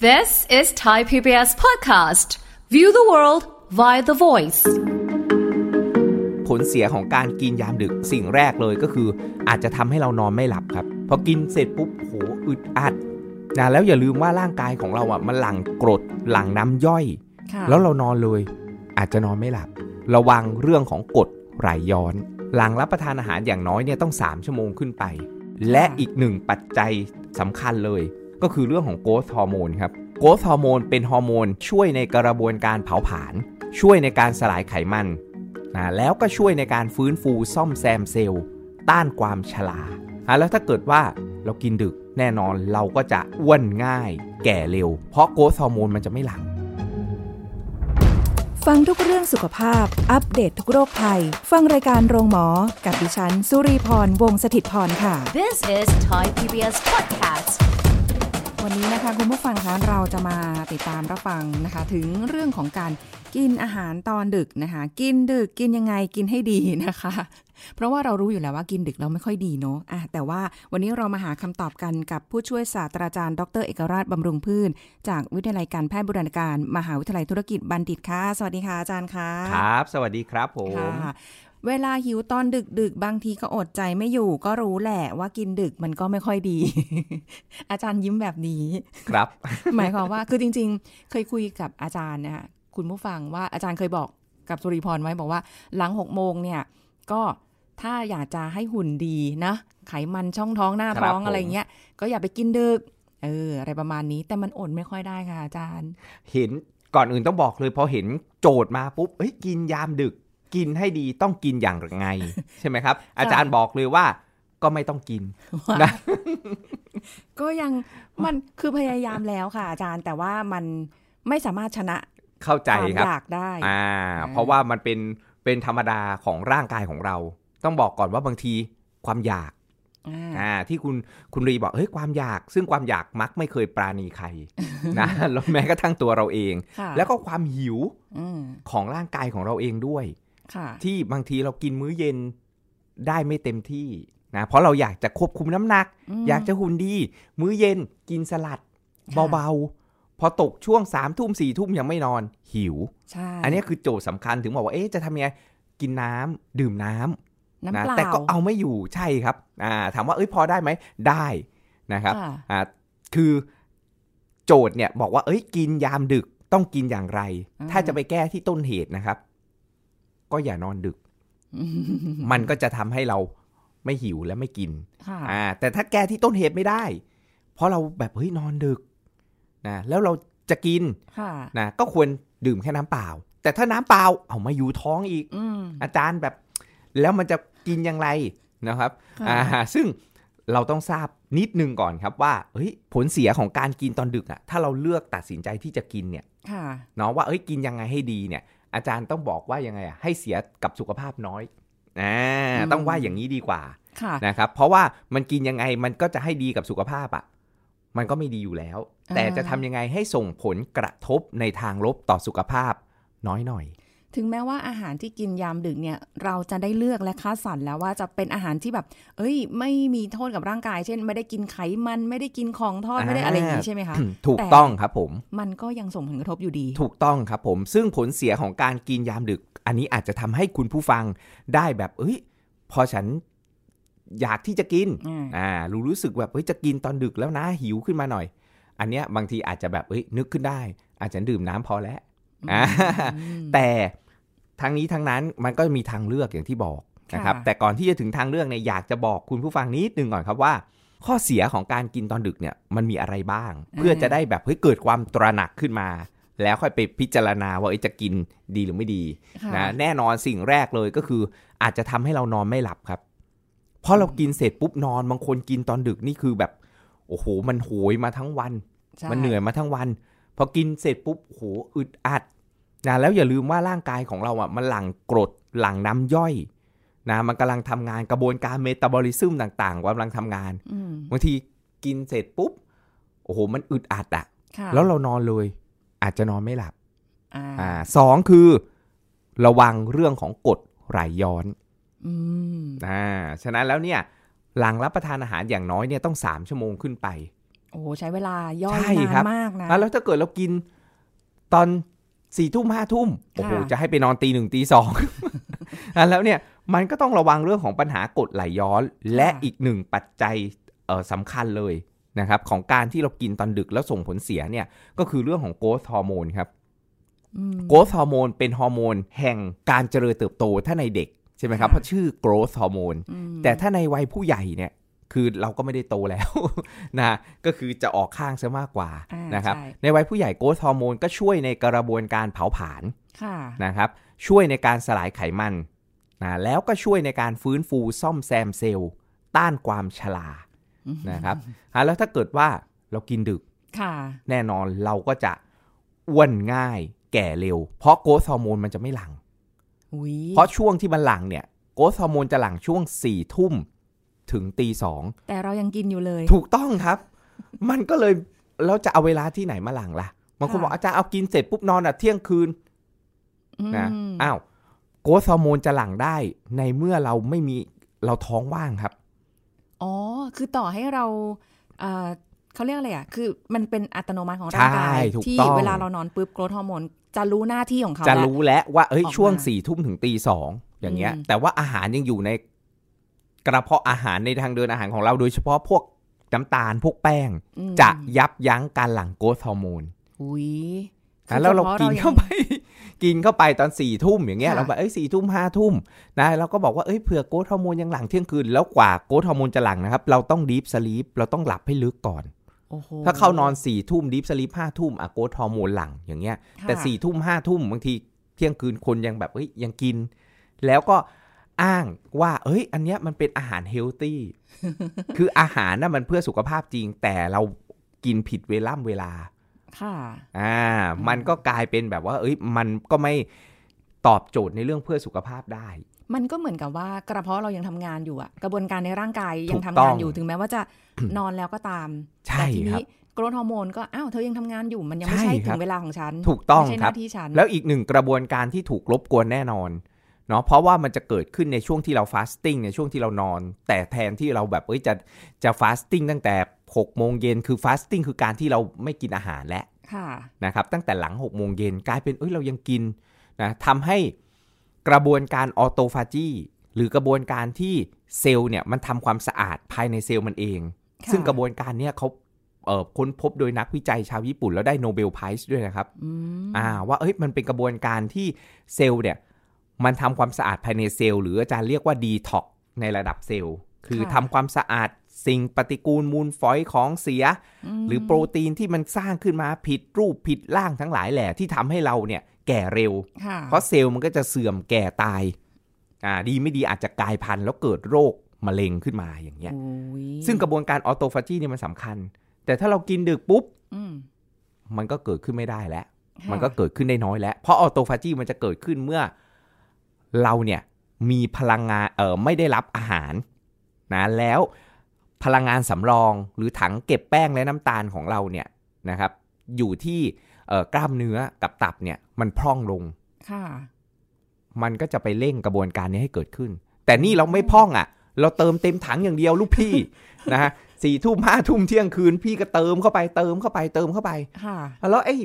This is Thai PBS podcast. View the world via the voice. ผลเสียของการกินยามดึกสิ่งแรกเลยก็คือ อาจจะทำให้เรานอนไม่หลับครับ พอกินเสร็จปุ๊บโหอึดอัดนะแล้วอย่าลืมว่าร่างกายของเราอะมันหลั่งกรดหลั่งน้ำย่อยค่ะแล้วเรานอนเลย อาจจะนอนไม่หลับ ระวังเรื่องของกรดไหลย้อน หลังรับประทานอาหารอย่างน้อยเนี่ยต้อง 3 ชั่วโมงขึ้นไป และอีกหนึ่งปัจจัยสำคัญเลย ก็คือเรื่องของ growth hormone ครับ growth hormone เป็นฮอร์โมนช่วยในกระบวนการเผาผลาญช่วยในการสลายไขมันนะแล้วก็ช่วยในการฟื้นฟูซ่อมแซมเซลล์ ต้านความชราอะแล้วถ้าเกิดว่าเรากินดึกแน่นอนเราก็จะอ้วนง่าย แก่เร็ว เพราะ growth hormone มันจะไม่หลั่งฟังทุกเรื่องสุขภาพ อัปเดตทุกโรคภัย ฟังรายการโรงหมอ กับดิฉัน สุรีพร วงศิตพรค่ะ This is Thai PBS podcast. วันนี้นะคะคุณผู้ฟังคะเราจะมาติดตามรับฟังนะคะ ถึงเรื่องของการกินอาหารตอนดึกนะคะ กินดึกกินยังไงกินให้ดีนะคะ เพราะว่าเรารู้อยู่แล้วว่ากินดึกเราไม่ค่อยดีเนาะอะแต่ว่าวันนี้เรามาหาคำตอบกันกับผู้ช่วยศาสตราจารย์ ดรเอกราชบำรุงพืชจากวิทยาลัยการแพทย์บุรณาการ มหาวิทยาลัยธุรกิจบัณฑิตค่ะ สวัสดีค่ะอาจารย์ค่ะครับ สวัสดีครับผมค่ะ เวลาหิวตอนดึกดึกๆบางทีก็อดใจไม่อยู่ ก็รู้แหละว่ากินดึกมันก็ไม่ค่อยดี อาจารย์ยิ้มแบบนี้ ครับ หมายความว่าคือจริง ๆ เคยคุยกับอาจารย์นะคะคุณผู้ฟังว่าอาจารย์เคยบอกกับสุริพรไว้บอกว่า หลังหกโมงเนี่ย ก็ถ้าอยากจะให้หุ่นดีนะไขมันช่องท้องหน้าครับท้องผมอะไรเงี้ยก็อย่าไปกินดึกเอออะไรประมาณนี้แต่มันอดไม่ค่อยได้ค่ะอาจารย์ เห็นก่อนอื่นต้องบอกเลยพอเห็นโจทย์มาปุ๊บเฮ้ยกินยามดึก กินให้ดีต้องกินอย่างไง ใช่ไหมครับ อาจารย์บอกเลยว่าก็ไม่ต้องกินนะก็ยังมันคือพยายามแล้วค่ะ อาจารย์แต่ว่ามันไม่สามารถชนะเข้าใจความครับอยากได้อ่า เพราะว่ามันเป็นเป็นธรรมดาของร่างกายของเรา ต้องบอกก่อนว่าบางทีความอยากอ่าอ่าที่คุณคุณรีบอกเฮ้ยความอยาก ซึ่งความอยากมักไม่เคยปราณีใครนะแล้วแม้กระทั่งตัวเราเองค่ะแล้วก็ความหิวอืมของร่างกายของเราเองด้วยค่ะ ที่บางทีเรากินมื้อเย็นได้ไม่เต็มที่นะเพราะเราอยากจะควบคุมน้ำหนักมอยากจะหุ่นดี มื้อเย็นกินสลัดค่ะเบาๆ พอตกช่วงสามทุ่มสี่ทุ่มยังไม่นอนหิวใช่อันนี้คือโจทย์สำคัญถึงบอกว่าเอ๊ะจะทำยังไงกินน้ำดื่มน้ำน้ำนะเปล่าแต่ก็เอาไม่อยู่ใช่ครับอ่าถามว่าเอ้ยพอได้ไหมได้นะครับค่ะอ่าคือโจทย์เนี่ยบอกว่าเอ้ยกินยามดึกต้องกินอย่างไร ถ้าจะไปแก้ที่ต้นเหตุนะครับ ก็อย่านอนดึก มันก็จะทำให้เราไม่หิวและไม่กินค่ะอ่า แต่ถ้าแก้ที่ต้นเหตุไม่ได้ เพราะเราแบบเฮ้ยนอนดึกนะแล้วเราจะกินค่ะนะก็ควรดื่มแค่น้ำเปล่า แต่ถ้าน้ำเปล่าเอามาอยู่ท้องอีกอืมอาจารย์แบบ แล้วมันจะกินอย่างไรนะครับค่ะอ่า ซึ่งเราต้องทราบนิดนึงก่อนครับว่าเฮ้ยผลเสียของการกินตอนดึกอะถ้าเราเลือกตัดสินใจที่จะกินเนี่ยค่ะเนาะว่าเอ้ยกินยังไงให้ดีเนี่ย อาจารย์ต้องบอกว่ายังไงอะให้เสียกับสุขภาพน้อยอ่าอืมต้องว่าอย่างนี้ดีกว่าค่ะนะครับ เพราะว่ามันกินยังไงมันก็จะให้ดีกับสุขภาพอะมันก็ไม่ดีอยู่แล้วอ่าแต่จะทำยังไงให้ส่งผลกระทบในทางลบต่อสุขภาพน้อยหน่อย ถึงแม้ว่าอาหารที่กินยามดึกเนี่ย เราจะได้เลือกและคัดสรรแล้วว่าจะเป็นอาหารที่แบบ เอ้ย ไม่มีโทษกับร่างกาย เช่น ไม่ได้กินไขมันไม่ได้กินของทอดไม่ได้อะไรอย่างนี้ใช่ไหมคะถูกแต่ต้องครับผม มันก็ยังส่งผลกระทบอยู่ดี ถูกต้องครับผม ซึ่งผลเสียของการกินยามดึก อันนี้อาจจะทำให้คุณผู้ฟังได้แบบ เอ้ย พอฉันอยากที่จะกินอืมอ่ารู้รู้สึกแบบเฮ้ยจะกินตอนดึกแล้วนะหิวขึ้นมาหน่อย อันเนี้ยบางทีอาจจะแบบเอ้ยนึกขึ้นได้ อาจจะดื่มน้ำพอแล้วอ่าอืม แต่ทั้งนี้ทั้งนั้นมันก็มีทางเลือกอย่างที่บอกนะครับค่ะแต่ก่อนที่จะถึงทางเลือกเนี่ยอยากจะบอกคุณผู้ฟังนิดนึงก่อนครับว่า ข้อเสียของการกินตอนดึกเนี่ยมันมีอะไรบ้าง เพื่อจะได้แบบเฮ้ยเกิดความตระหนักขึ้นมา แล้วค่อยไปพิจารณาว่าเอ้ยจะกินดีหรือไม่ดีค่ะนะแน่นอนสิ่งแรกเลยก็คือ อาจจะทำให้เรานอนไม่หลับครับเพราะเรากินเสร็จปุ๊บนอนบางคนกินตอนดึกนี่คือแบบ โอ้โห มันโหยมาทั้งวันใช่มันเหนื่อยมาทั้งวัน พอกินเสร็จปุ๊บโอ้โหอึดอัดนะแล้วอย่าลืมว่าร่างกายของเราอะมันหลั่งกรดหลั่งน้ำย่อยนะมันกำลังทำงานกระบวนการเมตาบอลิซึมต่างๆกำลังทำงานอืมบางทีกินเสร็จปุ๊บโอ้โหมันอึดอัดอะค่ะ แล้วเรานอนเลย อาจจะนอนไม่หลับอ่าอ่าสองคือ ระวังเรื่องของกรดไหลย้อนอืมอ่าฉะนั้นแล้วเนี่ยหลังรับประทานอาหารอย่างน้อยเนี่ยต้อง3ชั่วโมงขึ้นไป โอ้โหใช้เวลาย่อยใช่นาครันบมากนะอะแล้วถ้าเกิดเรากินตอนสี่ทุ่มห้าทุ่มโอ้โหค่ะจะให้ไปนอนตีหนึ่งตีสองอะแล้วเนี่ยมันก็ต้องระวังเรื่องของปัญหากรดไหลย้อน และอีกหนึ่งปัจจัยเอ่อสำคัญเลยนะครับของการที่เรากินตอนดึกแล้วส่งผลเสียเนี่ยก็คือเรื่องของ growth hormone ครับอืม growth hormone เป็นฮอร์โมนแห่งการเจริญเติบโตถ้าในเด็กใช่ไหมครับค่ะเพราะชื่อ growth hormone อืมแต่ถ้าในวัยผู้ใหญ่เนี่ย คือเราก็ไม่ได้โตแล้วนะก็คือจะออกข้างซะมากกว่าอ่านะครับใช่ในวัยผู้ใหญ่ growth hormone ก็ช่วยในกระบวนการเผาผลาญค่ะนะครับช่วยในการสลายไขมันนะแล้วก็ช่วยในการฟื้นฟูซ่อมแซมเซลล์ ต้านความชรานะครับอะแล้วถ้าเกิดว่าเรากินดึกค่ะแน่นอนเราก็จะอ้วนง่ายแก่เร็ว เพราะ growth hormone มันจะไม่หลั่งอุ้ยเพราะช่วงที่มันหลั่งเนี่ย growth hormone จะหลั่งช่วงสี่ทุ่ม ถึงตีสองแต่เรายังกินอยู่เลย ถูกต้องครับ มันก็เลยเราจะเอาเวลาที่ไหนมาหลั่งล่ะบางคนค่ะบอกอาจารย์เอากินเสร็จปุ๊บนอนอะเที่ยงคืนนะอืมอ้าวโกรทฮอร์โมนจะหลั่งได้ ในเมื่อเราไม่มีเราท้องว่างครับ อ๋อ คือต่อให้เราเอ่อเขาเรียกอะไรอะ คือมันเป็นอัตโนมัติของร่างกายใช่ถูกที่ต้องเวลาเรานอนปุ๊บโกรทฮอร์โมนจะรู้หน้าที่ของเขาจะแล้วรู้แล้วว่าเอ้ยออกมาช่วงสี่ทุ่มถึงตีสองอย่างเงี้ยอืมแต่ว่าอาหารยังอยู่ใน กระเพาะอาหารในทางเดินอาหารของเราโดยเฉพาะพวกน้ำตาลพวกแป้งอืมจะยับยั้งการหลั่งโกรทฮอร์โมนอุ้ยอะแล้วเราฉพะกินยังเข้าไป กินเข้าไปตอนสี่ทุ่มอย่างเงี้ยค่ะเราแบบเอ้ยสี่ทุ่มห้าทุ่มนะเราก็บอกว่าเอ้ยเผื่อ growth hormone ยังหลั่งเที่ยงคืนแล้วกว่า growth hormone จะหลั่งนะครับ เราต้อง deep sleep เราต้องหลับให้ลึกก่อนโอ้โหถ้าเข้านอนสี่ทุ่ม deep sleep ห้าทุ่มอะ growth hormone หลั่งอย่างเงี้ยค่ะแต่สี่ทุ่มห้าทุ่มบางทีเที่ยงคืนคนยังแบบเอ้ยยังกิน แล้วก็ อ้างว่า เอ้ย อันเนี้ยมันเป็นอาหาร healthy คืออาหารน่ะมันเพื่อสุขภาพจริง แต่เรากินผิดเวล่ำเวลา ค่ะ อ่า มันก็กลายเป็นแบบว่า เอ้ย มันก็ไม่ตอบโจทย์ในเรื่องเพื่อสุขภาพได้ มันก็เหมือนกับว่ากระเพาะเรายังทำงานอยู่อะกระบวนการในร่างกายถูยังกทำต้งาอนงอยู่ถึงแม้ว่าจะนอนแล้วก็ตามใช่แต่ทีครันี้บโกรทฮอร์โมนก็อ้าวเธอยังทำงานอยู่มันยังไม่ใช่ใช่ครัถึบงเวลาของฉัน ถูกต้องไม่ใช่หครับน้าที่ฉันแล้วอีกหนึ่งกระบวนการที่ถูกรบกวนแน่นอน เนาะเพราะว่ามันจะเกิดขึ้นในช่วงที่เราฟาสติ้งในช่วงที่เรานอน แต่แทนที่เราแบบเอ้ยจะจะ fasting ตั้งแต่6โมงเย็นคือ fasting คือการที่เราไม่กินอาหารแล้วค่ะนะครับตั้งแต่หลัง6โมงเย็นกลายเป็นเอ้ยเรายังกินนะทำให้กระบวนการ autophagy หรือกระบวนการที่เซลล์เนี่ยมันทำความสะอาดภายในเซลล์มันเองค่ะซึ่งกระบวนการเนี้ยเขาเอ่อค้นพบโดยนักวิจัยชาวญี่ปุ่นแล้วได้ Nobel Prize ด้วยนะครับอืมอ่าว่าเอ้ยมันเป็นกระบวนการที่เซลล์เนี่ย มันทำความสะอาดภายในเซลล์หรืออาจารย์เรียกว่าดีท็อกในระดับเซลล์ คือทำความสะอาดสิ่งปฏิกูลมูลฝอยของเสีย หรือโปรตีนที่มันสร้างขึ้นมาผิดรูปผิดร่างทั้งหลายแหละที่ทำให้เราเนี่ยแก่เร็วค่ะเพราะเซลล์มันก็จะเสื่อมแก่ตายอ่าดีไม่ดีอาจจะกลายพันธุ์แล้วเกิดโรคมะเร็งขึ้นมาอย่างเงี้ยโอ้ยซึ่งกระบวนการ autophagy เนี่ยมันสำคัญ แต่ถ้าเรากินดึกปุ๊บอืมมันก็เกิดขึ้นไม่ได้แล้วค่ะมันก็เกิดขึ้นได้น้อยแล้ว เพราะออโตฟาจีมันจะเกิดขึ้นเมื่อ เราเนี่ยมีพลังงานเออไม่ได้รับอาหารนะแล้วพลังงานสำรองหรือถังเก็บแป้งและน้ำตาลของเราเนี่ยนะครับ อยู่ที่เอ่อกล้ามเนื้อกับตับเนี่ยมันพร่องลงค่ะ มันก็จะไปเร่งกระบวนการนี้ให้เกิดขึ้น แต่นี่เราไม่พร่องอะ เราเติมเต็มถังอย่างเดียวลูกพี่นะฮะสี่ทุ่มห้าทุ่มเที่ยงคืนพี่ก็เติมเข้าไปเติมเข้าไปเติมเข้าไปค่ะแล้วไอ้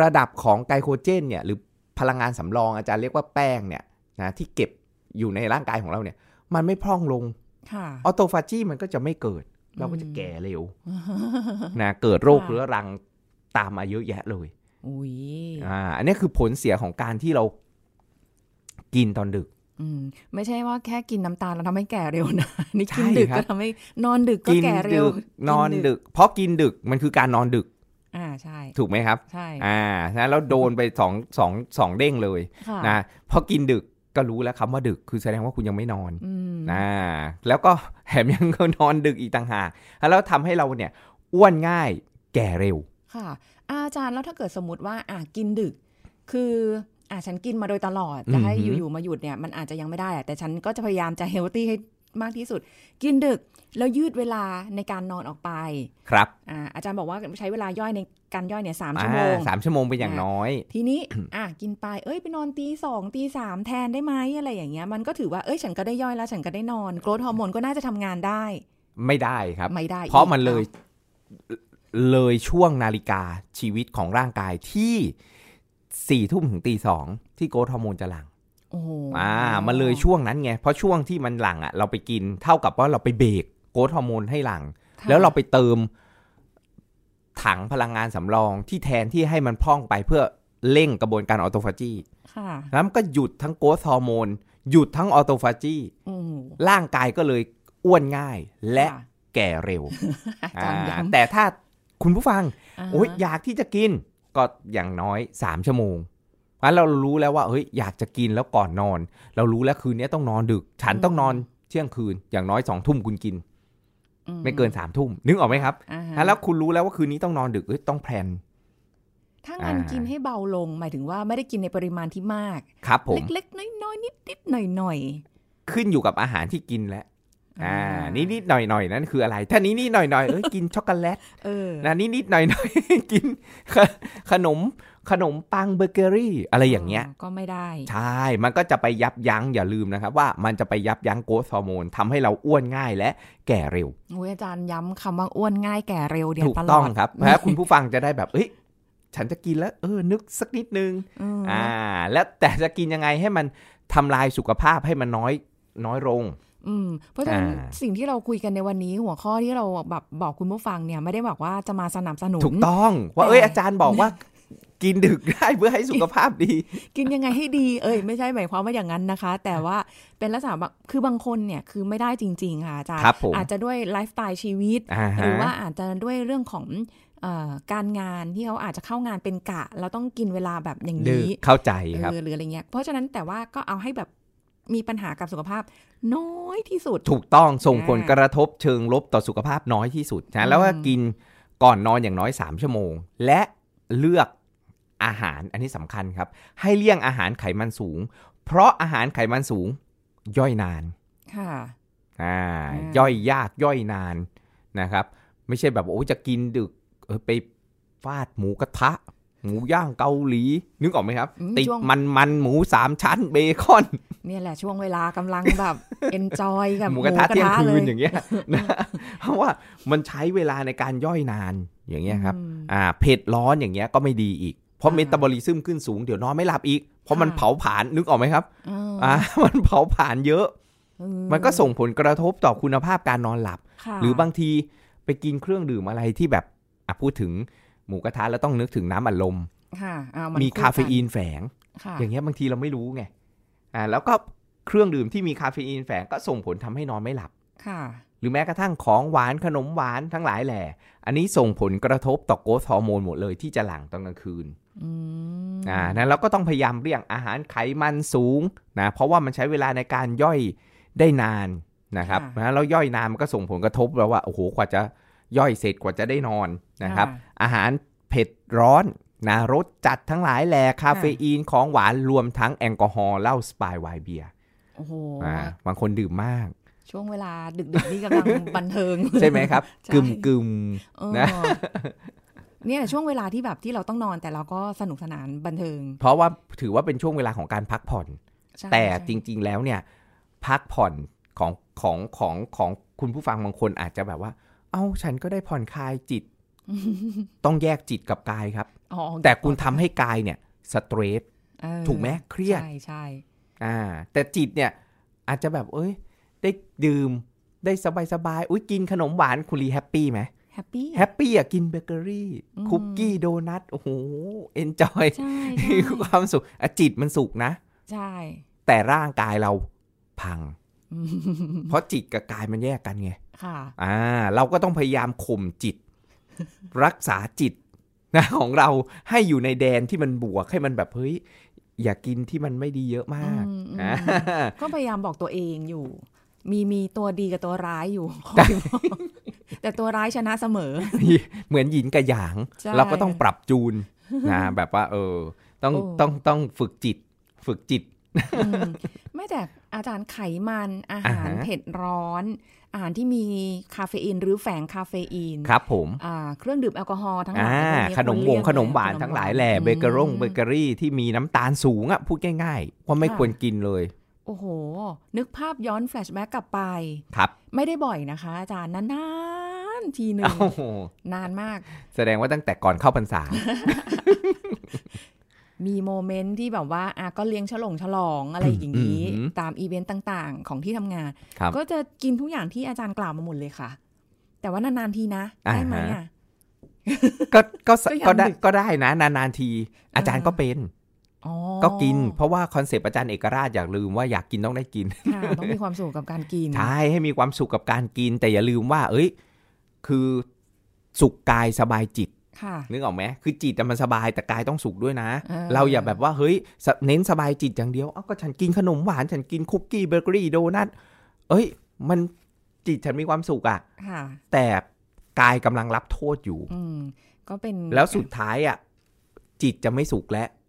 ระดับของไกลโคเจนเนี่ยหรือพลังงานสำรองอาจารย์เรียกว่าแป้งเนี่ย นะที่เก็บอยู่ในร่างกายของเราเนี่ย มันไม่พร่องลงค่ะออโตฟาจีมันก็จะไม่เกิด เราก็จะแก่เร็วนะเกิดโรคค่ะเรื้อรังตามมาเยอะแยะเลยอุ้ยอ่าอันนี้คือผลเสียของการที่เรากินตอนดึกอืมไม่ใช่ว่าแค่กินน้ำตาลแล้วทำให้แก่เร็วนะนี่กินใช่ดึกครับก็ทำให้นอนดึกก็กิแก่เร็ดึวกนอนดึก เพราะกินดึกมันคือการนอนดึก อ่าใช่ ถูกไหมครับ ใช่ อ่านะแล้วโดนไปสองสองสองเด้งเลยค่ะนะพอกินดึก ก็รู้แล้วคำว่าดึกคือแสดงว่าคุณยังไม่นอนอืมนะแล้วก็แถมยังก็นอนดึกอีกต่างหากแล้วทำให้เราเนี่ยอ้วนง่ายแก่เร็ว ค่ะ อาจารย์แล้วถ้าเกิดสมมติว่าอะกินดึก คืออะฉันกินมาโดยตลอดจะให้อือหืออยู่ๆมาหยุดเนี่ยมันอาจจะยังไม่ได้อะแต่ฉันก็จะพยายามจะเฮลตี้ให้ มากที่สุด กินดึกแล้วยืดเวลาในการนอนออกไปครับอ่าอาจารย์บอกว่าใช้เวลาย่อยในการย่อยเนี่ยสามอ่าชั่วโมงสามชั่วโมงเป็นอย่างน้อย ทีนี้ อะกินไปเอ้ยไปนอนตีสองตีสามแทนได้ไหมอะไรอย่างเงี้ยมันก็ถือว่าเอ้ยฉันก็ได้ย่อยแล้วฉันก็ได้นอนโกรทฮอร์โมนก็น่าจะทำงานได้ ไม่ได้ครับไม่ได้ เพราะอีกมันเลยเลยช่วงนาฬิกาชีวิตของร่างกายที่สี่ทุ่มถึงตีสองที่ growth hormone จะหลั่งอ้โหอ่ามันเลยช่วงนั้นไง เพราะช่วงที่มันหลั่งอะเราไปกินเท่ากับว่าเราไปเบรก growth hormone ให้หลั่งค่ะแล้วเราไปเติมถังพลังงานสำรองที่แทนที่ให้มันพร่องไปเพื่อเร่งกระบวนการ autophagy ค่ะแล้วมันก็หยุดทั้ง growth hormone หยุดทั้ง autophagy โอ้โหร่างกายก็เลยอ้วนง่ายและค่ะแก่เร็วอาจารย์อ่าย้ำแต่ถ้าคุณผู้ฟังาโอ๊ยอยากที่จะกินก็อย่างน้อย3ชั่วโมง เพราะเรารู้แล้วว่าเฮ้ยอยากจะกินแล้วก่อนนอน เรารู้แล้วคืนนี้ต้องนอนดึก ฉันต้องนอนเที่ยงคืนอย่างน้อยสองทุ่มคุณกิน ไม่เกินสามทุ่มนึกออกไหมครับอ่าฮะอะแล้วคุณรู้แล้วว่าคืนนี้ต้องนอนดึกเอ้ยต้องแพลนถ้างั้นอ่ากิกินให้เบาลง หมายถึงว่าไม่ได้กินในปริมาณที่มาก ครับผมเล็กๆน้อยๆนิดๆหน่อยขึ้นอยู่กับอาหารที่กินแล้วๆอ่านิดนิดๆหน่อยหน่อยๆนั่นคืออะไร ถ้านี้นิดหน่อยหน่อยๆเอ้ยกินช็อกโกแลตเออนะนิดนิดๆหน่อยหน่อยๆกินขขนม ขนมปังเบเกอรี่ อะไรอย่างเงี้ย ก็ไม่ได้ ใช่ มันก็จะไปยับยั้งอย่าลืมนะครับ ว่ามันจะไปยับยั้ง growth hormone ทำให้เราอ้วนง่ายและแก่เร็วโอ้ยอาจารย์ย้ำคำว่าอ้วนง่ายแก่เร็วเดียวถูกตลอดต้องครับเพราะคุณผู้ฟังจะได้แบบเอ้ยฉันจะกินแล้วเออนึกสักนิดนึงอืมอ่า แล้วแต่จะกินยังไงให้มันทำลายสุขภาพให้มันน้อยน้อยลงอืมเพราะฉะนั้นอ่าสิ่งที่เราคุยกันในวันนี้หัวข้อที่เราแบบบอกคุณผู้ฟังเนี่ยไม่ได้บอกว่าจะมาสนับสนุนถูกต้อง ว่าแต่เอ้ยอาจารย์บอกว่า กินดึกได้เพื่อให้สุขภาพดี กินยังไงให้ดี เอ้ยไม่ใช่หมายความว่าอย่างนั้นนะคะ แต่ว่าเป็นลักษณะแบบคือบางคนเนี่ยคือไม่ได้จริง ๆ ค่ะอาจารย์ครับผมอาจจะด้วยไลฟ์สไตล์ชีวิตอ่าหฮะรือว่าอาจจะด้วยเรื่องของเอ่อการงานที่เขาอาจจะเข้างานเป็นกะ เราต้องกินเวลาแบบอย่างดึกนี้เข้าใจครับเออหรืออะไรเงี้ยเพราะฉะนั้นแต่ว่าก็เอาให้แบบมีปัญหากับสุขภาพน้อยที่สุด ถูกต้องส่งผลอ่ากระทบเชิงลบต่อสุขภาพน้อยที่สุดนะแล้วก็อืมกินก่อนนอนอย่างน้อย 3 ชั่วโมง และเลือก อาหาร อันนี้สำคัญครับ ให้เลี่ยงอาหารไขมันสูง เพราะอาหารไขมันสูง ย่อยนาน ค่ะอ่าอ่าย่อยยากย่อยนานนะครับ ไม่ใช่แบบโอ้จะกินดึกเออไปฟาดหมูกระทะ หมูย่างเกาหลี นึกออกไหมครับอืมติดช่วงมันมันหมูสามชั้นเบคอน เนี่ยแหละช่วงเวลากำลังแบบ enjoy กับหมูกระทะเที่ยงคืนเลอย่างเงี้ยนะเพราะว่ามันใช้เวลาในการย่อยนานอย่างเงี้ยครับอืมอ่าเผ็ดร้อนอย่างเงี้ยก็ไม่ดีอีก เพราะอ่าเมตาบอลิซึมขึ้นสูงเดี๋ยวนอนไม่หลับอีก เพราะมันค่ะเผาผลาญนึกออกไหมครับเอออ่ามันเผาผลาญเยอะเออมันก็ส่งผลกระทบต่อคุณภาพการนอนหลับค่ะหรือบางทีไปกินเครื่องดื่มอะไรที่แบบอะพูดถึงหมูกระทะแล้วต้องนึกถึงน้ำอัดลมค่ะอ่นมีคู่คาเฟอีนแฝงค่ะอย่างเงี้ยบางทีเราไม่รู้ไงอ่าแล้วก็เครื่องดื่มที่มีคาเฟอีนแฝงก็ส่งผลทำให้นอนไม่หลับ ค่ะ หรือแม้กระทั่งของหวานขนมหวานทั้งหลายแหล่ อันนี้ส่งผลกระทบต่อโกรทฮอร์โมนหมดเลยที่จะหลั่งตอนกลางคืนอืมอ่านั้นเราก็ต้องพยายามเลี่ยงอาหารไขมันสูงนะเพราะว่ามันใช้เวลาในการย่อยได้นานนะครับนะแล้วย่อยนานมันก็ส่งผลกระทบแล้วว่าโอ้โหกว่าจะย่อยเสร็จกว่าจะได้นอนนะครับ อาหารเผ็ดร้อนนะรสจัดทั้งหลายแหล่คาเฟอีนของหวานรวมทั้งแอลกอฮอล์เหล้าสปายไวน์เบียร์โอ้โหอ่าบางคนดื่มมาก ช่วงเวลาดึกๆนี่กำลังบันเทิง ใช่ไหมครับใช่กึมกึมเออนะเนี่ยช่วงเวลาที่แบบที่เราต้องนอนแต่เราก็สนุกสนานบันเทิง เพราะว่าถือว่าเป็นช่วงเวลาของการพักผ่อนใช่แต่ใช่จริง ๆ แล้วเนี่ย พักผ่อนของของของของคุณผู้ฟังบางคนอาจจะแบบว่า เอ้าฉันก็ได้ผ่อนคลายจิต ต้องแยกจิตกับกายครับอ๋อแต่คุณทำให้กายเนี่ยสเตรสเออถูกไหมเครียดใช่ใช่อ่า แต่จิตเนี่ยอาจจะแบบเอ้ย ได้ดื่มได้สบายสบายๆอุ้ยกินขนมหวานคุณลี happy ไหม happy happy อะกินเบเกอรี่อืมคุกกี้โดนัทโอ้โห enjoy ใช่มีใช่ความสุขอะจิตมันสุขนะ ใช่ แต่ร่างกายเราพังอืมเพราะจิตกับกายมันแยกกันไงค่ะ อ่า เราก็ต้องพยายามข่มจิต รักษาจิตนะของเราให้อยู่ในแดนที่มันบวกให้มันแบบเฮ้ยอย่ากินที่มันไม่ดีเยอะมากอืมอืมอ่าก็พยายามบอกตัวเองอยู่ มีมีตัวดีกับตัวร้ายอยู่คอยบอกแต่ตัวร้ายชนะเสมอ เหมือนหยินกับหยางใช่เราก็ต้องปรับจูนนะแบบว่า เออ ต้องโอ้ต้องต้องฝึกจิต ฝึกจิตอืมไม่แต่อาจารย์ไขมันอาหารอ่าฮะเผ็ดร้อน อาหารที่มีคาเฟอีนหรือแฝงคาเฟอีนครับผมอ่าเครื่องดื่มแอลกอฮอล์ทั้งหลาอ่ายพวกนี้ขนมควรวเลี่งยขนมหวานขทั้งหลายแหล่เบเกอรี่อืมเบเกอรี่ที่มีน้ำตาลสูงอะพูดง่ายๆว่าไม่ค่ะควรกินเลย โอ้โห นึกภาพย้อน flashback กลับไป ครับ ไม่ได้บ่อยนะคะ อาจารย์นานานทีหนึ่งโอ้โหนานมาก แสดงว่าตั้งแต่ก่อนเข้าพรรษา มี moment ที่แบบว่าอะก็เลี้ยงฉลองฉลองอะไรอย่างนี้อืมตามอีเวนต์ต่างๆ ของที่ทำงานครับก็จะกินทุกอย่างที่อาจารย์กล่าวมาหมดเลยค่ะ แต่ว่านานๆทีนะอ่าได้ไหมฮะอะก็ก็สก็ยังก็ได้ดึกก็ได้นะ นานๆที อาจารย์อ่าก็เป็นอ๋อ ก็กิน เพราะว่า concept อาจารย์เอกราชอย่าลืมว่าอยากกินต้องได้กินค่ะต้องมีความสุขกับการกินใช่ให้มีความสุขกับการกิน แต่อย่าลืมว่า เอ้ย คือสุขกายสบายจิตค่ะนึกออกไหมคือจิตอะมันสบายแต่กายต้องสุขด้วยนะเออเราอย่าแบบว่าเฮ้ยสเน้นสบายจิตอย่างเดียวเอ้าก็ฉันกินขนมหวานฉันกินคุกกี้เบเกอรี่โดนัทเอ้ย มันจิตฉันมีความสุขอะค่ะแต่กายกำลังรับโทษอยู่อืมก็เป็นแล้วสุดท้ายอะจิตจะไม่สุขแล้วค่ะ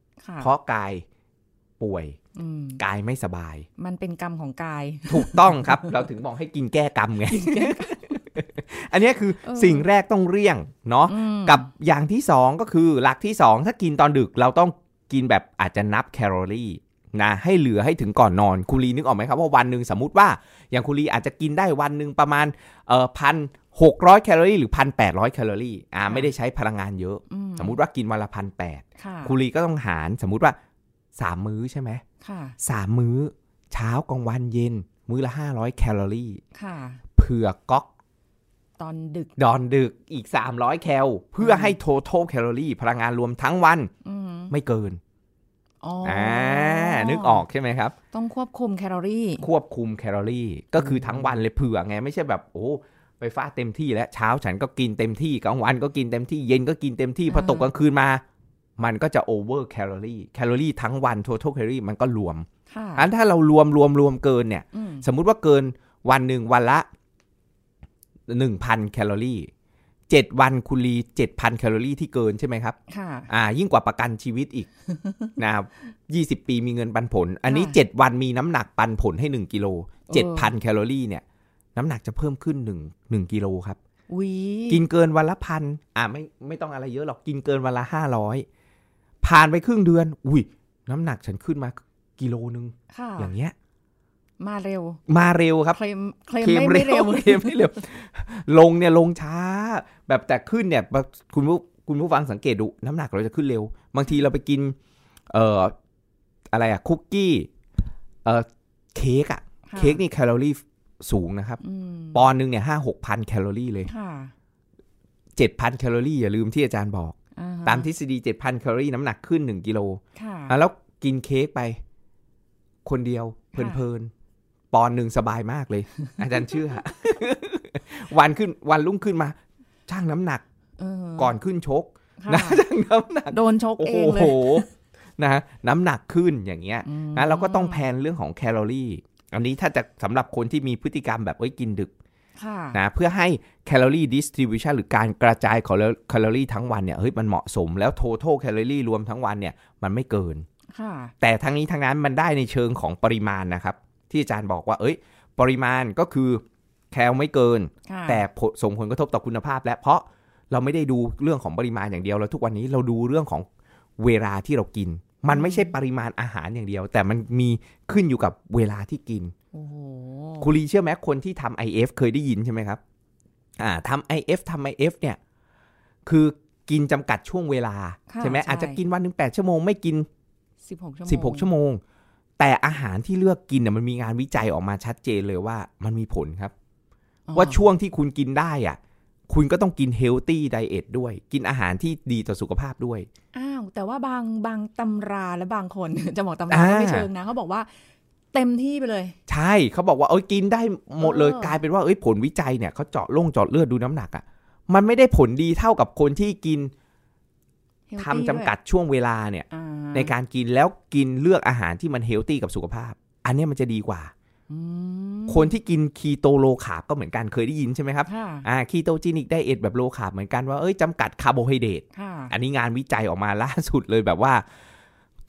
เพราะกายป่วยอืมกายไม่สบาย มันเป็นกรรมของกาย ถูกต้องครับ เราถึงบอกให้กินแก้กรรมไงอันเนี้ยคือเออสิ่งแรกต้องเลี่ยงเนาะอืมกับอย่างที่สองก็คือหลักที่สองถ้ากินตอนดึกเราต้องกินแบบอาจจะนับแคลอรี่นะให้เหลือให้ถึงก่อนนอนคุรีนึกออกไหมครับว่าวันหนึ่งสมมติว่าอย่างคุรีอาจจะกินได้วันหนึ่งประมาณเอ่อพัน หกร้อยแคลอรี่หรือพันแปดร้อยแคลอรี่อ่าไม่ได้ใช้พลังงานเยอะอืสมมุติว่ากินวันละพันแปดค่ะคุรีก็ต้องหารสมมุติว่าสามมื้อใช่ไหมค่ะสามมื้อ เช้ากลางวันเย็น มื้อละห้าร้อยแคลอรี่ค่ะเผื่อก๊อกตอนดึกตอนดึกอีก 300 แคล เพื่อให้ total แคลอรี่พลังงานรวมทั้งวันอืมไม่เกินอ๋อออ่านึกออกใช่ไหมครับ ต้องควบคุมแคลอรี่ ควบคุมแคลอรี่ ก็คือทั้งวันเลยเผื่อไง ไม่ใช่แบบโอ้ ไปฟาดเต็มที่แล้วเช้าฉันก็กินเต็มที่กลางวันก็กินเต็มที่เย็นก็กินเต็มที่พออ่าตกกลางคืนมา มันก็จะ over calorie แคลอรี่ทั้งวัน total แคลอรี่มันก็รวมค่ะอันถ้าเรารวมรวมรวมเกินเนี่ยอืมสมมุติว่าเกินวันหนึ่งวันละหนึ่งพันแคลอรี่เจ็ดวันคุณรีเจ็ดพันแคลอรี่ที่เกินใช่ไหมครับค่ะอ่า ยิ่งกว่าประกันชีวิตอีกนะครับยี่สิบปีมีเงินปันผล อันนี้ค่ะเจ็ดวันมีน้ำหนักปันผลให้หนึ่งกิโลเจ็ดเอพันอแคลอรี่เนี่ย น้ำหนักจะเพิ่มขึ้นหนึ่งหนึ่งกิโลครับวิกินเกินวันละพันอ่าไม่ไม่ต้องอะไรเยอะหรอกกินเกินวันละห้าร้อยผ่านไปครึ่งเดือน อุ้ยน้ำหนักฉันขึ้นมากิโลนึงค่ะอย่างเงี้ย มาเร็ว มาเร็วครับ เคลมเคลมเคลไม่มไม่เร็เร็ววเคลมไม่เร็ว ลงเนี่ยลงช้า แบบแต่ขึ้นเนี่ยแบบคุณผู้คุณผู้ฟังสังเกตดู น้ำหนักเราจะขึ้นเร็ว บางทีเราไปกิน เอ่ออะไรอะคุกกี้ เอ่อเค้กอะค่ะเค้กนี่แคลอรี่ สูงนะครับอืมปอนด์หนึ่งเนี่ยห้าหกพันแคลอรี่เลยค่ะเจ็ดพันแคลอรี่อย่าลืมที่อาจารย์บอกอ่ฮะตามทฤษฎีเจ็ดพันแคลอรี่น้ำหนักขึ้นหนึ่งกิโลค่ะอะแล้วกินเค้กไป คนเดียว เพลินๆ ปอนด์หนึ่งสบายมากเลย อาจารย์เชื่อ วันขึ้นวันรุ่งขึ้นมาชั่งน้ำหนักเออก่อนขึ้นชกค่ะนะชั่งน้ำหนัก โดนชกโอ้เองเลโหยนะฮะน้ำหนักขึ้นอย่างเงี้ยอืมนะเราก็ต้อง plan เรื่องของแคลอรี่ อันนี้ถ้าจะสำหรับคนที่มีพฤติกรรมแบบเอ้ยกินดึกค่ะนะเพื่อให้ calorie distribution หรือการกระจายของแคลอรี่ทั้งวันเนี่ยเฮ้ยมันเหมาะสมแล้ว total แคลอรี่รวมทั้งวันเนี่ยมันไม่เกินค่ะแต่ทั้งนี้ทั้งนั้นมันได้ในเชิงของปริมาณนะครับ ที่อาจารย์บอกว่า เอ้ย ปริมาณก็คือแคลไม่เกินค่ะแต่ผลส่งผลกระทบต่อคุณภาพ และเพราะเราไม่ได้ดูเรื่องของปริมาณอย่างเดียวแล้วทุกวันนี้เราดูเรื่องของเวลาที่เรากิน มันไม่ใช่ปริมาณอาหารอย่างเดียว แต่มันมีขึ้นอยู่กับเวลาที่กินโอ้โหคุณลีเชื่อไหมคนที่ทำ IF เคยได้ยินใช่ไหมครับ อ่าทำ IF ทำ IF เนี่ย คือกินจำกัดช่วงเวลาค่ะใช่ไหมใช่อาจจะกินวันหนึ่งแปดชั่วโมงไม่กินสิบหกชั่วโมง16ชั่วโมง แต่อาหารที่เลือกกินเนี่ยมันมีงานวิจัยออกมาชัดเจนเลยว่ามันมีผลครับอ๋อว่าช่วงที่คุณกินได้อะ คุณก็ต้องกินเฮลตี้ไดเอทด้วย กินอาหารที่ดีต่อสุขภาพด้วย อ้า วแต่ว่าบางบางตำราและบางคนจะบอกตำราอ่าก็ไม่เชิงนะเขาบอกว่าเต็มที่ไปเลย ใช่เขาบอกว่าเอ้ยกินได้หมดเลยเออกลายเป็นว่าเอ้ยผลวิจัยเนี่ยเขาเจาะลงเจาะเลือดดูน้ำหนักอะมันไม่ได้ผลดีเท่ากับคนที่กิน healthy ทำจำกัดช่วงเวลาเนี่ยอ่าในการกินแล้วกินเลือกอาหารที่มัน healthy กับสุขภาพ อันเนี้ยมันจะดีกว่าอืม คนที่กิน keto low carb ก็เหมือนกันเคยได้ยินใช่ไหมครับค่ะอ่า ketogenic diet แบบ low carb เหมือนกันว่าเอ้ยจำกัดคาร์โบไฮเดรตค่ะอันนี้งานวิจัยออกมาล่าสุดเลยแบบว่า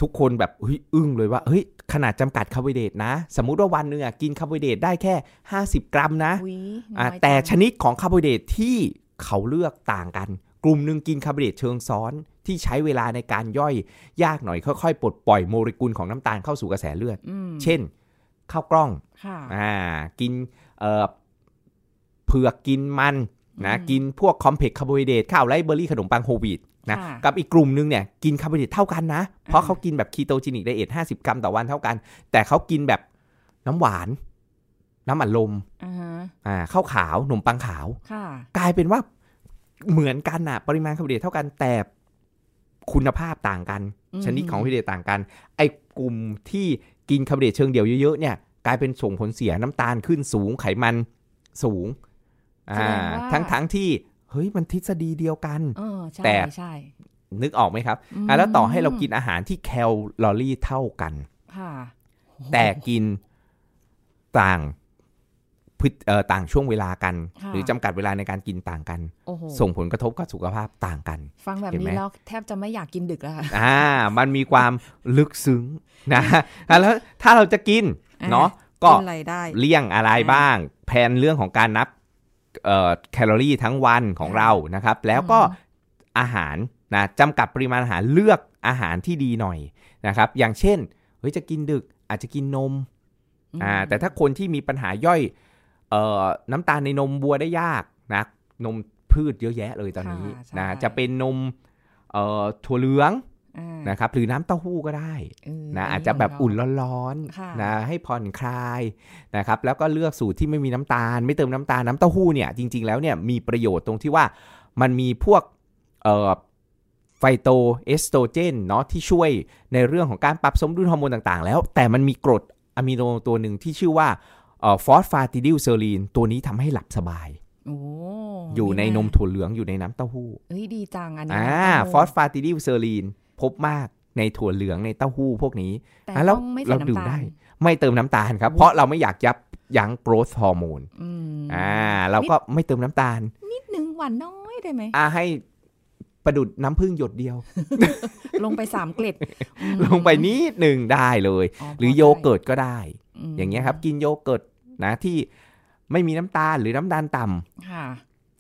ทุกคนแบบเฮ้ยอึ้งเลยว่าเฮ้ยขนาดจำกัดคาร์โบไฮเดรตนะ สมมุติว่าวันหนึ่งอะกินคาร์โบไฮเดรตได้แค่ 50 กรัมนะวิอ่าน้อยแต่จังชนิดของคาร์โบไฮเดรตที่เขาเลือกต่างกัน กลุ่มหนึ่งกินคาร์โบไฮเดรตเชิงซ้อนที่ใช้เวลาในการย่อยยากหน่อยค่อยๆปลดปล่อยโมเลกุลของน้ำตาลเข้าสู่กระแสเลือดอืมเช่นข้าวกล้องค่ะ อ่ากินเอ่อเผือกกินมันนะกินพวก complex carbohydrate ข้าวไรเบอรี่ขนมปังโฮลวีตนะค่ะกับอีกกลุ่มนึงเนี่ยกินคาร์โบไฮเดรตเท่ากันนะ เพราะอ่าเขากินแบบ ketogenic diet 50กรัมต่อวันเท่ากัน แต่เขากินแบบน้ำหวาน น้ำอัดลมอ่าฮะอ่าข้าวขาวขนมปังขาวค่ะกลายเป็นว่าเหมือนกันอะปริมาณคาร์โบไฮเดรตเท่ากันแต่คุณภาพต่างกันอืมชนิดของคาร์โบไฮเดรตต่างกัน ไอ้กลุ่มที่กินคาร์โบไฮเดรตเชิงเดี่ยวเยอะๆเนี่ย กลายเป็นส่งผลเสียน้ำตาลขึ้นสูงไขมันสูงอ่าทั้งทั้งๆที่เฮ้ยมันทฤษฎีเดียวกันเออใช่แต่ใช่นึกออกไหมครับมอะแล้วต่อให้เรากินอาหารที่แคลอรี่เท่ากันค่ะแต่กินต่างพฤ ติเอ่อต่างช่วงเวลากันค่ะหรือจำกัดเวลาในการกินต่างกันโอ้โหส่งผลกระทบกับสุขภาพต่างกัน ฟังแบบเห็นไหนี้มแล้วแทบจะไม่อยากกินดึกแล้วค่ะอ่า มันมีความลึกซึ้งนะอะแล้วถ้าเราจะกินอ่าเนาะก็กินอะไรได้เลี่ยงอะไรบ้าง แผนเรื่องของการนับเอ่อแคลอรี่ทั้งวันของเรานะครับ แล้วก็อาหารนะจำกัดปริมาณอาหารเลือกอาหารที่ดีหน่อยนะครับ อย่างเช่นเฮ้ยจะกินดึกอาจจะกินนมอ่าแต่ถ้าคนที่มีปัญหาย่อยเอ่อ น้ำตาลในนมบัวได้ยากนะนมพืชเยอะแยะเลยตอนนี้ค่ะใช่นะจะเป็นนมเอ่อถั่วเหลืองอ่านะครับหรือน้ำเต้าหู้ก็ได้เออนะนอาจนี้จะแบบชงอุ่นเราร้อนค่ะๆนะให้ผ่อนคลายนะครับแล้วก็เลือกสูตรที่ไม่มีน้ำตาล ไม่เติมน้ำตาลน้ำเต้าหู้เนี่ยจริง ๆแล้วเนี่ยมีประโยชน์ตรงที่ว่ามันมีพวกเอ่อไฟโตเอสโตรเจนเนาะที่ช่วยในเรื่องของการปรับสมดุลฮอร์โมนต่างๆ แล้ว แต่มันมีกรดอะมิโนตัวหนึ่งที่ชื่อว่า phosphatidylserine ตัวนี้ทำให้หลับสบายโอ้อยู่ในนมถั่วเหลืองอยู่ในน้ำเต้าหู้เฮ้ยดีจังอันนี้อ่านะฟอสฟาติดิลเซอรีนพบมากในถั่วเหลืองในเต้าหู้พวกนี้แต่อะแล้วต้องไม่ใส่เราดื่น้ำมตาได้ลไม่เติมน้ำตาลครับโอ้เพราะเราไม่อยากยับยั้งโกรทฮอร์โมนอืมอ่าเราก็ไม่เติมน้ำตาล นิดนึงหวานน้อยได้ไหมอ่าให้ประดุดน้ำผึ้งหยดเดียว ลงไปสามเกล็ดอืมลงไปนิดหนึ่งได้เลย หรือโยเกิร์ตก็ได้มอย่างเงี้ยครับ กินโยเกิร์ต นะที่ไม่มีน้ำตาลหรือน้ำตาลต่ำค่ะ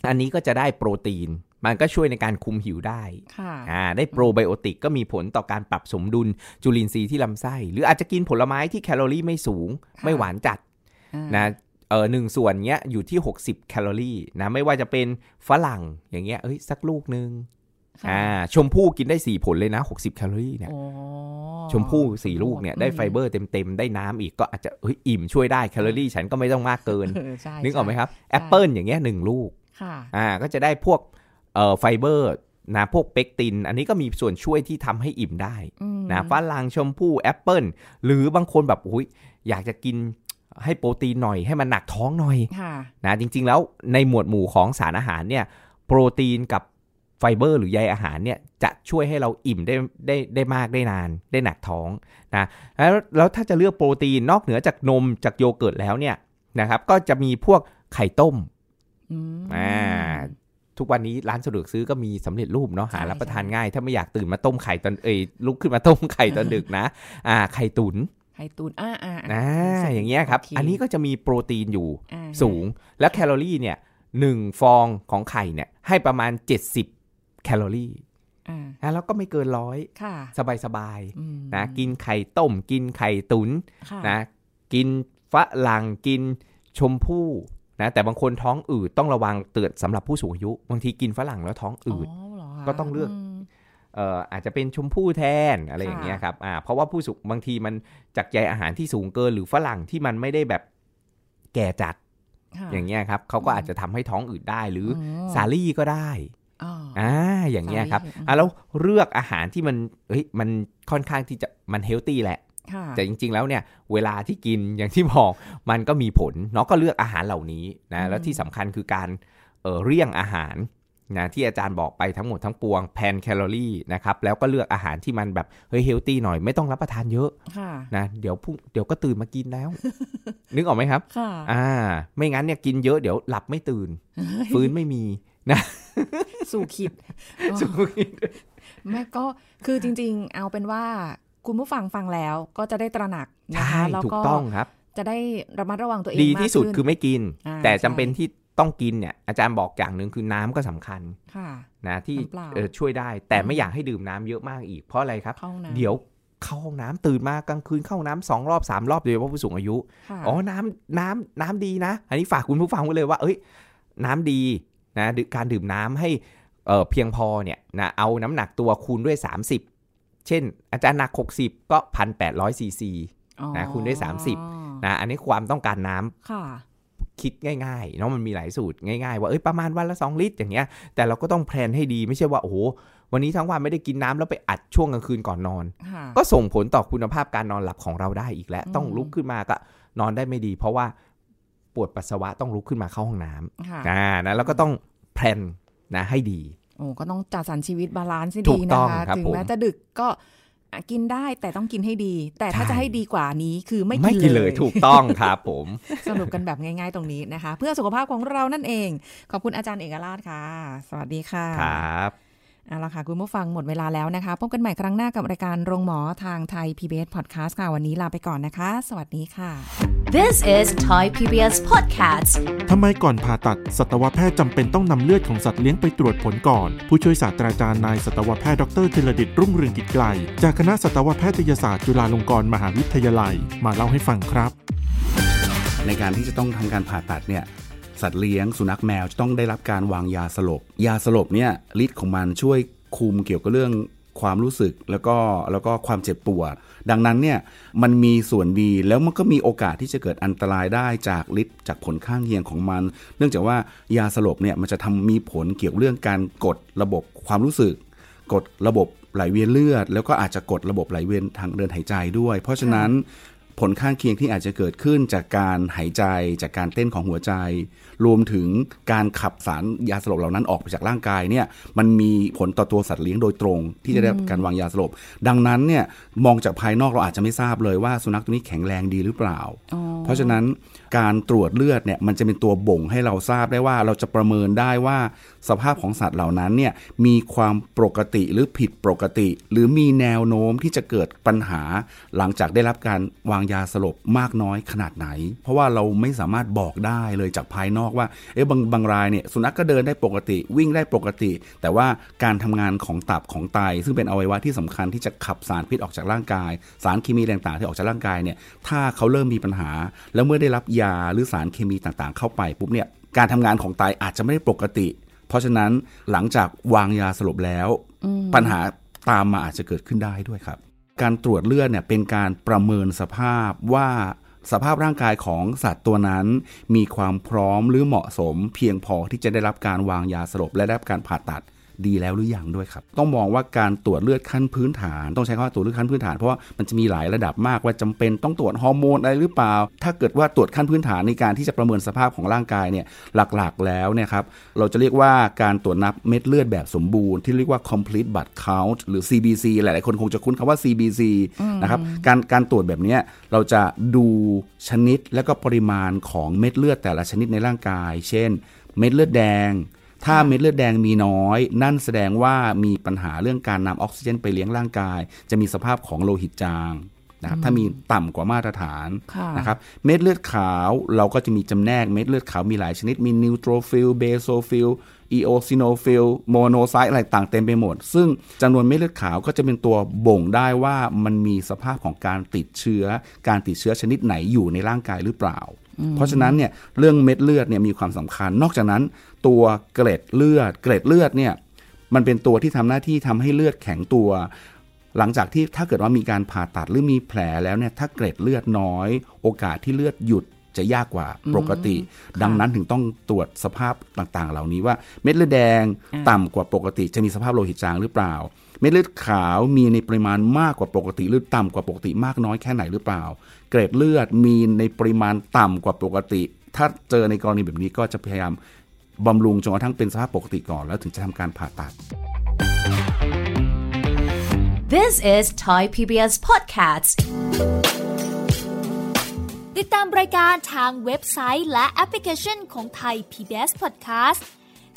อันนี้ก็จะได้โปรตีน มันก็ช่วยในการคุมหิวได้ค่ะอ่าได้โปรไบโอติกก็มีผลต่อการปรับสมดุลจุลินทรีย์ที่ลำไส้ หรืออาจจะกินผลไม้ที่แคลอรี่ไม่สูงค่ะไม่หวานจัดอ่านะเออหนึ่งส่วนเนี้ยอยู่ที่ 60 แคลอรี่นะไม่ว่าจะเป็นฝรั่งอย่างเงี้ยเอ้ยสักลูกนึงค่ะ อ่าชมพู่กินได้ 4 ผลเลยนะ 60 แคลอรี่เนี่ยโอ้ชมพู่สี่ลูกเนี่ยได้อืมไฟเบอร์เต็มๆ ได้น้ำอีกก็อาจจะเฮ้ยอิ่มช่วยได้แคลอรี่ฉันก็ไม่ต้องมากเกินเออใช่นึกออกไหมใช่ครับแอปเปิลอย่างเงี้ยหนึ่งลูกค่ะอ่าก็จะได้พวกเอ่อไฟเบอร์นะพวกเปกติน อันนี้ก็มีส่วนช่วยที่ทำให้อิ่มได้อืมนะฝรั่งชมพู่แอปเปิลหรือบางคนแบบอุ้ยอยากจะกินให้โปรตีนหน่อยให้มันหนักท้องหน่อยค่ะนะจริงๆแล้วในหมวดหมู่ของสารอาหารเนี่ยโปรตีนกับ ไฟเบอร์หรือใยอาหารเนี่ยจะช่วยให้เราอิ่มได้ได้ได้มากได้นานได้หนักท้องนะแล้วแล้วถ้าจะเลือกโปรตีนนอกเหนือจากนมจากโยเกิร์ตแล้วเนี่ยนะครับ ก็จะมีพวกไข่ต้มอืมอ่าทุกวันนี้ร้านสะดวกซื้อก็มีสำเร็จรูปเนาะหาใช่รับประทานใช่ง่าย ถ้าไม่อยากตื่นมาต้มไข่ตอนเอยลุกขึ้นมาต้มไข่ตอนดึกนะอ่าไข่ตุ๋นไข่ตุ๋นอ่าอ่าอ่าอย่างเงี้ยครับโอันนี้ก็จะมีโปรตีนอยู่อ่าสูง แล้วแคลอรี่เนี่ยหนึ่งฟองของไข่เนี่ยให้ประมาณ 70 แคลอรี่อ่านะแล้วก็ไม่เกินร้อยค่ะสบายอืมๆนะกินไข่ต้ม กินไข่ตุนค่ะนะกินฝรั่งกินชมพู่นะแต่บางคนท้องอืดต้องระวังเตือนสำหรับผู้สูงอายุ บางทีกินฝรั่งแล้วท้องอืดเหรคะก็ต้องเลือกมเอ่ออาจจะเป็นชมพู่แทนอะไรอย่างเงี้ยครับอ่าเพราะว่าผู้สูงบางทีมันจากใยอาหารที่สูงเกินหรือฝรั่งที่มันไม่ได้แบบแก่จัดค่ะอย่างเงี้ยครับเขาก็อาจจะทำให้ท้องอืดได้หรืออมสาลี่ก็ได้ อ๋ออ่าอย่างเงี้ยครับสาลี่อืมอะแล้วเลือกอาหารที่มันเฮ้ยมันค่อนข้างที่จะมัน healthy แหละค่ะแต่จริงๆแล้วเนี่ยเวลาที่กินอย่างที่บอกมันก็มีผลเนาะก็เลือกอาหารเหล่านี้นะแล้วที่สำคัญคือการเออเลี่ยงอาหารนะที่อาจารย์บอกไปทั้งหมดทั้งปวง plan แคลอรี่นะครับแล้วก็เลือกอาหารที่มันแบบเฮ้ย healthy หน่อยไม่ต้องรับประทานเยอะค่ะนะเดี๋ยวพรุ่งเดี๋ยวก็ตื่นมากินแล้ว นึกออกไหมครับค่ะอ่า ไม่งั้นเนี่ยกินเยอะเดี๋ยวหลับไม่ตื่น ฟื้นไม่มี สู่ขิดสู้แม่ก็คือจริง ๆ เอาเป็นว่าคุณผู้ฟังฟังแล้วก็จะได้ตระหนักนะใช่คะแล้วถูกก็ต้องครับ จะได้ระมัดระวังตัวเองดีที่สุดมากขึ้นคือไม่กินอ่าแต่จำใช่เป็นที่ต้องกินเนี่ยอาจารย์บอกอย่างหนึ่งคือน้ำก็สำคัญค่ะนะที่น้ำเปล่าเอ่อช่วยได้ แต่อืมไม่อยากให้ดื่มน้ำเยอะมากอีกเพราะอะไรครับเข้าห้องน้ำเดี๋ยวเข้าห้องน้ำตื่นมากลางคืนเข้าห้องน้ำสองรอบสามรอบโดยเฉพาะผู้สูงอายุค่ะอ๋อน้ำน้ำน้ำดีนะ อันนี้ฝากคุณผู้ฟังไว้เลยว่า เอ้ย น้ำดี นะดื่มการดื่มน้ำให้เอ่อเพียงพอเนี่ยนะเอาน้ำหนักตัวคูณด้วย 30 เช่น อาจารย์หนัก 60 ก็ 1,800ซีซีอ๋อนะคูณด้วย 30นะอันนี้ความต้องการน้ำค่ะคิดง่ายๆเนาะมันมีหลายสูตรง่ายๆ ว่าเอ้ยประมาณวันละ 2 ลิตรอย่างเงี้ยแต่เราก็ต้องแพลนให้ดีไม่ใช่ว่าโอ้โหวันนี้ทั้งวันไม่ได้กินน้ำแล้วไปอัดช่วงกลางคืนก่อนนอนค่ะก็ส่งผลต่อคุณภาพการนอนหลับของเราได้อีกแล้วอืมต้องลุกขึ้นมาก็นอนได้ไม่ดี เพราะว่า ปวดปัสสาวะต้องลุกขึ้นมาเข้าห้องน้ำค่ะอ่านะแล้วก็ต้อง plan นะให้ดีโอ้ก็ต้องจัดสรรชีวิต balance ให้ดีนะคะถูกต้องครับถึงผมแม้จะดึกก็อะกินได้แต่ต้องกินให้ดี แต่ถ้าใช่จะให้ดีกว่านี้คือไม่กิกินนเลเลยถูกต้องครับผมสรุปกันแบบง่าย ๆ ตรงนี้นะคะ เพื่อสุขภาพของเรานั่นเอง ขอบคุณอาจารย์เอกราชค่ะ สวัสดีค่ะครับ เอาละค่ะคุณผู้ฟังหมดเวลาแล้วนะคะ พบกันใหม่ครั้งหน้ากับรายการโรงหมอทางไทย PBS Podcast ค่ะ วันนี้ลาไปก่อนนะคะ สวัสดีค่ะ This is Thai PBS Podcast. ทำไมก่อนผ่าตัดสัตวแพทย์จำเป็นต้องนำเลือดของสัตว์เลี้ยงไปตรวจผลก่อน ผู้ช่วยศาสตราจารย์นายสัตวแพทย์ดรธีรดิตรุ่งเรืองกิจไกล จากคณะสัตวแพทยศาสตร์จุฬาลงกรณ์มหาวิทยาลัย มาเล่าให้ฟังครับ ในการที่จะต้องทำการผ่าตัดเนี่ย สัตว์เลี้ยงสุนัขแมวจะต้องได้รับการวางยาสลบ ยาสลบเนี่ยฤทธิ์ของมันช่วยคุมเกี่ยวกับเรื่องความรู้สึกแล้วก็แล้วก็ความเจ็บปวด ดังนั้นเนี่ยมันมีส่วนดีแล้วมันก็มีโอกาสที่จะเกิดอันตรายได้จากฤทธิ์จากผลข้างเคียงของมัน เนื่องจากว่ายาสลบเนี่ยมันจะทำมีผลเกี่ยวเรื่องการกดระบบความรู้สึก กดระบบไหลเวียนเลือด แล้วก็อาจจะกดระบบไหลเวียนทางเดินหายใจด้วย เพราะฉะนั้นผลข้างเคียงที่อาจจะเกิดขึ้นจากการหายใจจากการเต้นของหัวใจรวมถึงการขับสารยาสลบเหล่านั้นออกไปจากร่างกายเนี่ยมันมีผลต่อตัวสัตว์เลี้ยงโดยตรง ที่จะได้รับการวางยาสลบ ดังนั้นเนี่ยมองจากภายนอกเราอาจจะไม่ทราบเลยว่าสุนัขตัวนี้แข็งแรงดีหรือเปล่าอ๋อเพราะฉะนั้นการตรวจเลือดเนี่ยมันจะเป็นตัวบ่งให้เราทราบได้ว่าเราจะประเมินได้ว่าสภาพของสัตว์เหล่านั้นเนี่ยมีความปกติหรือผิดปกติ หรือมีแนวโน้มที่จะเกิดปัญหา หลังจากได้รับการวางยาสลบมากน้อยขนาดไหน เพราะว่าเราไม่สามารถบอกได้เลยจากภายนอกว่าเอ๊ะบางบางรายเนี่ยสุนัขก็เดินได้ปกติวิ่งได้ปกติ แต่ว่าการทำงานของตับของไต ซึ่งเป็นอวัยวะที่สำคัญที่จะขับสารพิษออกจากร่างกาย สารเคมีต่างๆที่ออกจากร่างกายเนี่ยถ้าเขาเริ่มมีปัญหา แล้วเมื่อได้รับยาหรือสารเคมีต่างๆ เข้าไปปุ๊บเนี่ยการทำงานของไตอาจจะไม่ได้ปกติ เพราะฉะนั้นหลังจากวางยาสลบแล้ว ปัญหาตามมาอาจจะเกิดขึ้นได้ด้วยครับ การตรวจเลือดเนี่ยเป็นการประเมินสภาพว่า สภาพร่างกายของสัตว์ตัวนั้น มีความพร้อมหรือเหมาะสม เพียงพอที่จะได้รับการวางยาสลบและได้รับการผ่าตัด ดีแล้วหรือยังด้วยครับ ต้องมองว่าการตรวจเลือดขั้นพื้นฐาน ต้องใช้คำว่าตรวจเลือดขั้นพื้นฐานเพราะว่ามันจะมีหลายระดับมากว่าจำเป็นต้องตรวจฮอร์โมนอะไรหรือเปล่า ถ้าเกิดว่าตรวจขั้นพื้นฐานในการที่จะประเมินสภาพของร่างกายเนี่ยหลักๆแล้วเนี่ยครับเราจะเรียกว่าการตรวจนับเม็ดเลือดแบบสมบูรณ์ที่เรียกว่า complete blood count หรือ CBC หลายๆคนคงจะคุ้นคำว่า CBC นะครับการการตรวจแบบเนี้ยเราจะดูชนิดและก็ปริมาณของเม็ดเลือดแต่ละชนิดในร่างกาย เช่น เม็ดเลือดแดง ถ้าเม็ดเลือดแดงมีน้อย นั่นแสดงว่ามีปัญหาเรื่องการนำออกซิเจนไปเลี้ยงร่างกาย จะมีสภาพของโลหิตจางนะครับถ้ามีต่ำกว่ามาตรฐานค่ะนะครับเม็ดเลือดขาวเราก็จะมีจำแนกเม็ดเลือดขาวมีหลายชนิดมี neutrophil basophil eosinophil monocyte อะไรต่างเต็มไปหมด ซึ่งจำนวนเม็ดเลือดขาวก็จะเป็นตัวบ่งได้ว่ามันมีสภาพของการติดเชื้อ การติดเชื้อชนิดไหนอยู่ในร่างกายหรือเปล่า เพราะฉะนั้นเนี่ยเรื่องเม็ดเลือดเนี่ยมีความสำคัญ นอกจากนั้น ตัวเกล็ดเลือด เกล็ดเลือดเนี่ยมันเป็นตัวที่ทำหน้าที่ทำให้เลือดแข็งตัว หลังจากที่ถ้าเกิดว่ามีการผ่าตัดหรือมีแผลแล้วเนี่ยถ้าเกล็ดเลือดน้อย โอกาสที่เลือดหยุดจะยากกว่าปกติ ดังนั้นถึงต้องตรวจสภาพต่างๆ เหล่านี้ว่าเม็ดเลือดแดงต่ำกว่าปกติ จะมีสภาพโลหิตจางหรือเปล่า เม็ดเลือดขาวมีในปริมาณมากกว่าปกติ หรือต่ำกว่าปกติมากน้อยแค่ไหนหรือเปล่า เกล็ดเลือดมีในปริมาณต่ำกว่าปกติ ถ้าเจอในกรณีแบบนี้ก็จะพยายามบำรุงจนกระทั่งเป็นสภาพปกติก่อน แล้วถึงจะทำการผ่าตัด This is Thai PBS Podcast. ติดตามรายการทางเว็บไซต์และแอปพลิเคชันของไทย PBS Podcast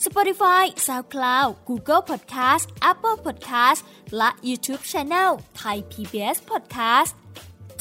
Spotify SoundCloud Google Podcast Apple Podcast และ YouTube Channel Thai PBS Podcast